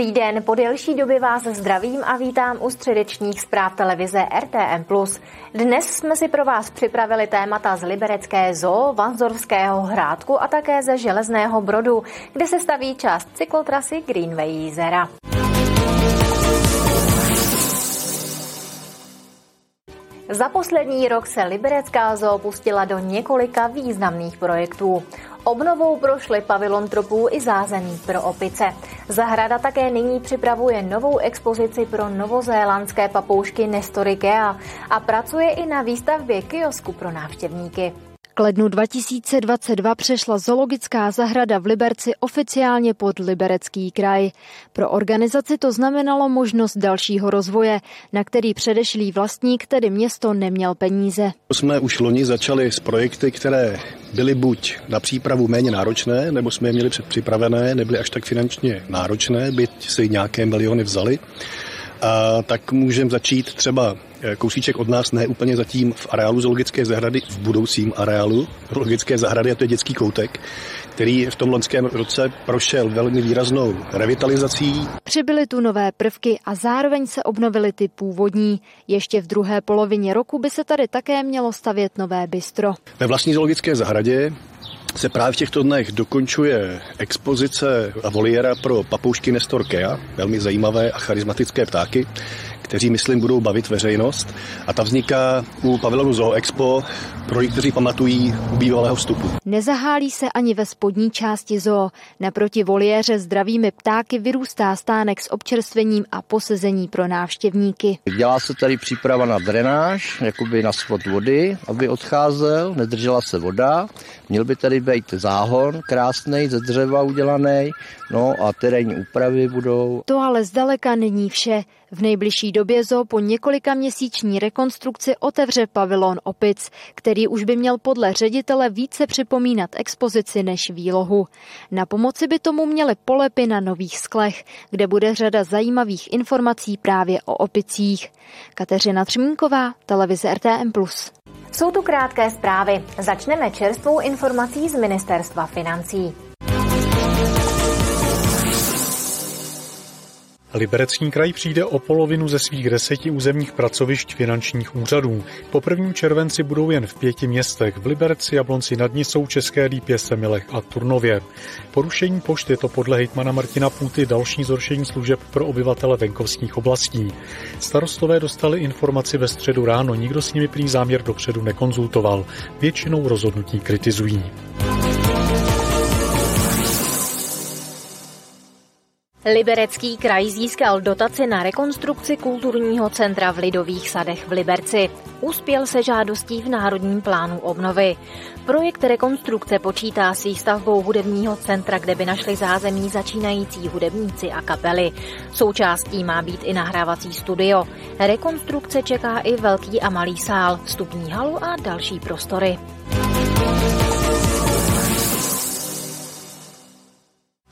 Dobrý den, po delší době vás zdravím a vítám u středečních zpráv televize RTM+. Dnes jsme si pro vás připravili témata z Liberecké zoo, Vanzorského hrádku a také ze Železného brodu, kde se staví část cyklotrasy Greenway Jízera. Za poslední rok se Liberecká zoo pustila do několika významných projektů. Obnovou prošly pavilon tropů i zázemí pro opice. Zahrada také nyní připravuje novou expozici pro novozélandské papoušky Nestorikea a pracuje i na výstavbě kiosku pro návštěvníky lednu 2022 přešla zoologická zahrada v Liberci oficiálně pod Liberecký kraj. Pro organizaci to znamenalo možnost dalšího rozvoje, na který předešlý vlastník, tedy město, neměl peníze. Jsme už loni začali s projekty, které byly buď na přípravu méně náročné, nebo jsme je měli předpřipravené, nebyly až tak finančně náročné, byť si nějaké miliony vzali. A tak můžeme začít třeba kousíček od nás, ne úplně zatím v areálu zoologické zahrady, v budoucím areálu zoologické zahrady, a to je dětský koutek, který v tom loňském roce prošel velmi výraznou revitalizací. Přibyly tu nové prvky a zároveň se obnovily ty původní. Ještě v druhé polovině roku by se tady také mělo stavět nové bistro. Ve vlastní zoologické zahradě se právě v těchto dnech dokončuje expozice a voliéra pro papoušky Nestor Kea, velmi zajímavé a charismatické ptáky, kteří, myslím, budou bavit veřejnost. A ta vzniká u pavilonu Zoo Expo pro lidi, kteří pamatují u bývalého vstupu. Nezahálí se ani ve spodní části zoo. Naproti voliéře zdravými ptáky vyrůstá stánek s občerstvením a posezení pro návštěvníky. Dělá se tady příprava na drenáž, jakoby na svod vody, aby odcházel, nedržela se voda. Měl by tady být záhon krásný, ze dřeva udělaný, no a terénní úpravy budou. To ale zdaleka není vše. V nejbližší době zoo po několika měsíční rekonstrukci otevře pavilon opic, který už by měl podle ředitele více připomínat expozici než výlohu. Na pomoci by tomu měly polepy na nových sklech, kde bude řada zajímavých informací právě o opicích. Kateřina Třmínková, televize RTM+. Jsou tu krátké zprávy. Začneme čerstvou informací z Ministerstva financí. Liberecký kraj přijde o polovinu ze svých deseti územních pracovišť finančních úřadů. Po prvním červenci budou jen v pěti městech v Liberci, Jablonci nad Nisou, České Lípě, Semilech a Turnově. Porušení pošty to podle hejtmana Martina Půty další zhoršení služeb pro obyvatele venkovských oblastí. Starostové dostali informaci ve středu ráno, nikdo s nimi prý záměr dopředu nekonzultoval. Většinou rozhodnutí kritizují. Liberecký kraj získal dotaci na rekonstrukci kulturního centra v Lidových sadech v Liberci. Uspěl se žádostí v Národním plánu obnovy. Projekt rekonstrukce počítá s výstavbou hudebního centra, kde by našli zázemí začínající hudebníci a kapely. Součástí má být i nahrávací studio. Rekonstrukce čeká i velký a malý sál, vstupní halu a další prostory.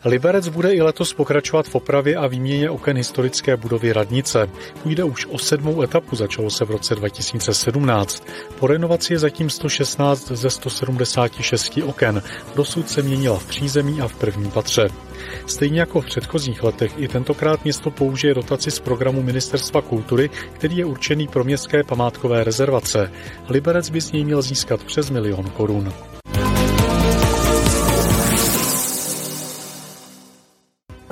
Liberec bude i letos pokračovat v opravě a výměně oken historické budovy radnice. Půjde už o sedmou etapu, začalo se v roce 2017. Po renovaci je zatím 116 ze 176 oken. Dosud se měnila v přízemí a v prvním patře. Stejně jako v předchozích letech i tentokrát město použije dotaci z programu Ministerstva kultury, který je určený pro městské památkové rezervace. Liberec by z něj měl získat přes milion korun.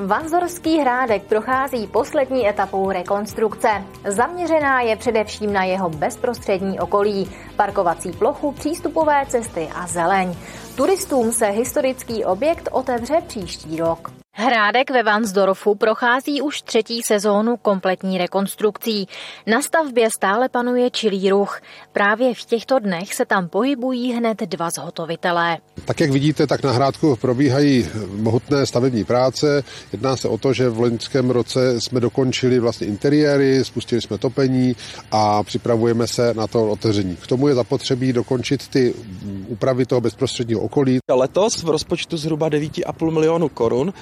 Vanzorský hrádek prochází poslední etapou rekonstrukce. Zaměřená je především na jeho bezprostřední okolí, parkovací plochu, přístupové cesty a zeleň. Turistům se historický objekt otevře příští rok. Hrádek ve Vansdorfu prochází už třetí sezónu kompletní rekonstrukcí. Na stavbě stále panuje čilý ruch. Právě v těchto dnech se tam pohybují hned dva zhotovitelé. Tak jak vidíte, tak na Hrádku probíhají mohutné stavební práce. Jedná se o to, že v loňském roce jsme dokončili vlastně interiéry, spustili jsme topení a připravujeme se na to otevření. K tomu je zapotřebí dokončit ty úpravy toho bezprostředního okolí. Letos v rozpočtu zhruba 9,5 milionu korun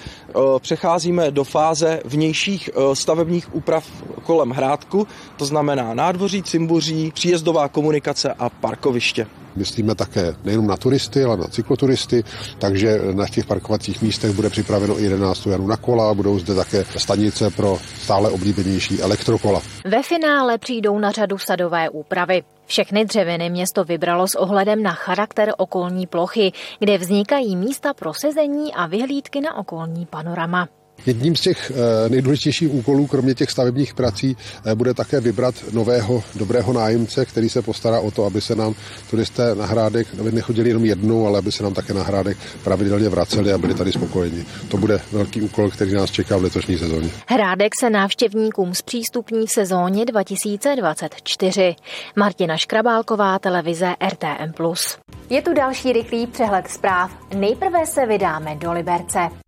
přecházíme do fáze vnějších stavebních úprav kolem hrádku, to znamená nádvoří, cimbuří, příjezdová komunikace a parkoviště. Myslíme také nejenom na turisty, ale na cykloturisty, takže na těch parkovacích místech bude připraveno i 11 Janu na kola, budou zde také stanice pro stále oblíbenější elektrokola. Ve finále přijdou na řadu sadové úpravy. Všechny dřeviny město vybralo s ohledem na charakter okolní plochy, kde vznikají místa pro sezení a vyhlídky na okolní panorama. Jedním z těch eh, nejdůležitějších úkolů, kromě těch stavebních prací, eh, bude také vybrat nového dobrého nájemce, který se postará o to, aby se nám turisté na Hrádek nechodili jenom jednou, ale aby se nám také na Hrádek pravidelně vraceli a byli tady spokojeni. To bude velký úkol, který nás čeká v letošní sezóně. Hrádek se návštěvníkům zpřístupní v sezóně 2024. Martina Škrabálková, televize RTM+. Je tu další rychlý přehled zpráv. Nejprve se vydáme do Liberce.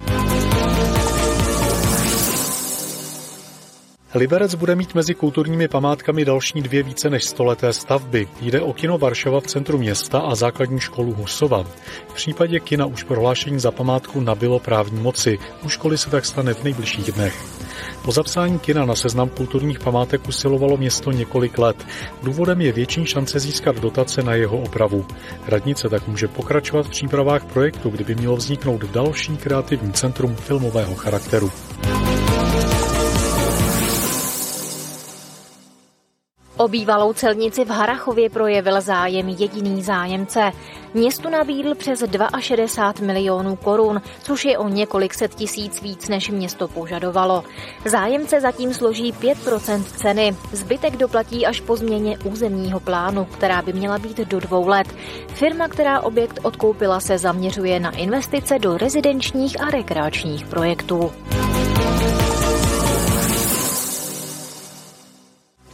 Liberec bude mít mezi kulturními památkami další dvě více než stoleté stavby. Jde o kino Varšava v centru města a základní školu Husova. V případě kina už prohlášení za památku nabilo právní moci. U školy se tak stane v nejbližších dnech. Po zapsání kina na seznam kulturních památek usilovalo město několik let. Důvodem je větší šance získat dotace na jeho opravu. Radnice tak může pokračovat v přípravách projektu, kdyby mělo vzniknout další kreativní centrum filmového charakteru. Bývalou celnici v Harachově projevil zájem jediný zájemce. Městu nabídl přes 62 milionů korun, což je o několik set tisíc víc, než město požadovalo. Zájemce zatím složí 5% ceny. Zbytek doplatí až po změně územního plánu, která by měla být do dvou let. Firma, která objekt odkoupila, se zaměřuje na investice do rezidenčních a rekreačních projektů.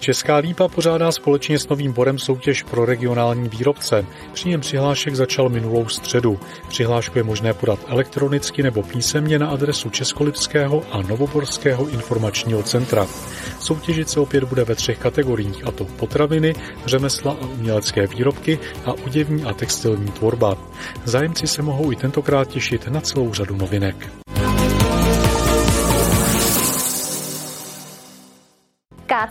Česká lípa pořádá společně s Novým Borem soutěž pro regionální výrobce. Příjem přihlášek začal minulou středu. Přihlášku je možné podat elektronicky nebo písemně na adresu Českolipského a Novoborského informačního centra. Soutěžit se opět bude ve třech kategoriích, a to potraviny, řemesla a umělecké výrobky a oděvní a textilní tvorba. Zájemci se mohou i tentokrát těšit na celou řadu novinek.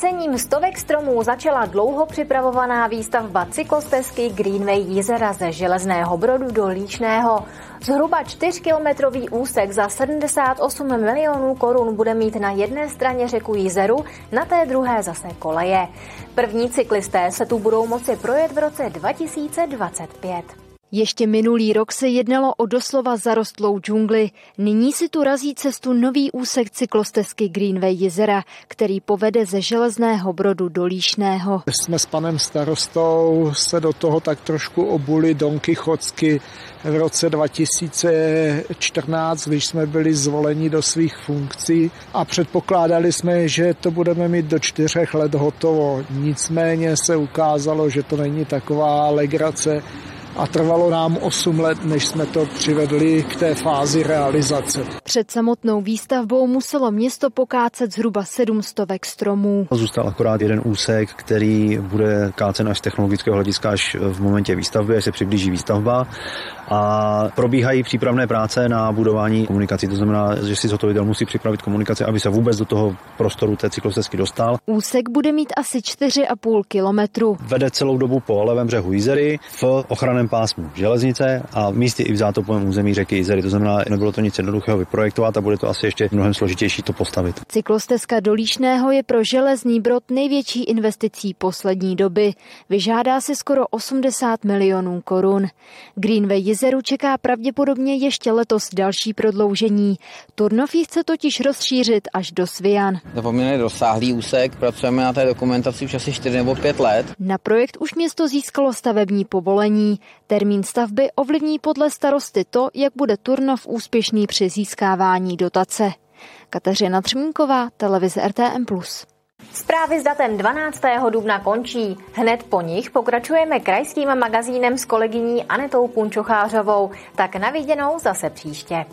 Kácením stovek stromů začala dlouho připravovaná výstavba cyklostezky Greenway Jízera ze Železného Brodu do Líčného. Zhruba 4-kilometrový úsek za 78 milionů korun bude mít na jedné straně řeku Jízeru, na té druhé zase koleje. První cyklisté se tu budou moci projet v roce 2025. Ještě minulý rok se jednalo o doslova zarostlou džungli. Nyní si tu razí cestu nový úsek cyklostezky Greenway jezera, který povede ze Železného brodu do Líšného. Jsme s panem starostou se do toho tak trošku obuli donky chocky v roce 2014, když jsme byli zvoleni do svých funkcí a předpokládali jsme, že to budeme mít do čtyřech let hotovo. Nicméně se ukázalo, že to není taková legrace a trvalo nám 8 let, než jsme to přivedli k té fázi realizace. Před samotnou výstavbou muselo město pokácet zhruba 700 stromů. Zůstal akorát jeden úsek, který bude kácen až z technologického hlediska až v momentě výstavby, až se přiblíží výstavba a probíhají přípravné práce na budování komunikací. To znamená, že si zhotovitel musí připravit komunikaci, aby se vůbec do toho prostoru té cyklostezky dostal. Úsek bude mít asi 4,5 kilometru. Vede celou dobu po levém břehu Jizery v ochranném pásmu železnice a v místě i v zátopovém území řeky Jizery. To znamená, nebylo to nic jednoduchého vyprojektovat a bude to asi ještě mnohem složitější to postavit. Cyklostezka do Líšného je pro železný brod největší investicí poslední doby. Vyžádá si skoro 80 milionů korun. Greenway jezeru čeká pravděpodobně ještě letos další prodloužení. Turnov ji chce totiž rozšířit až do Svijan. To poměrně rozsáhlý úsek, pracujeme na té dokumentaci už asi 4 nebo 5 let. Na projekt už město získalo stavební povolení. Termín stavby ovlivní podle starosty to, jak bude Turnov úspěšný při získávání dotace. Kateřina Třmínková, televize RTM+. Zprávy s datem 12. dubna končí. Hned po nich pokračujeme krajským magazínem s kolegyní Anetou Punčochářovou. Tak naviděnou zase příště.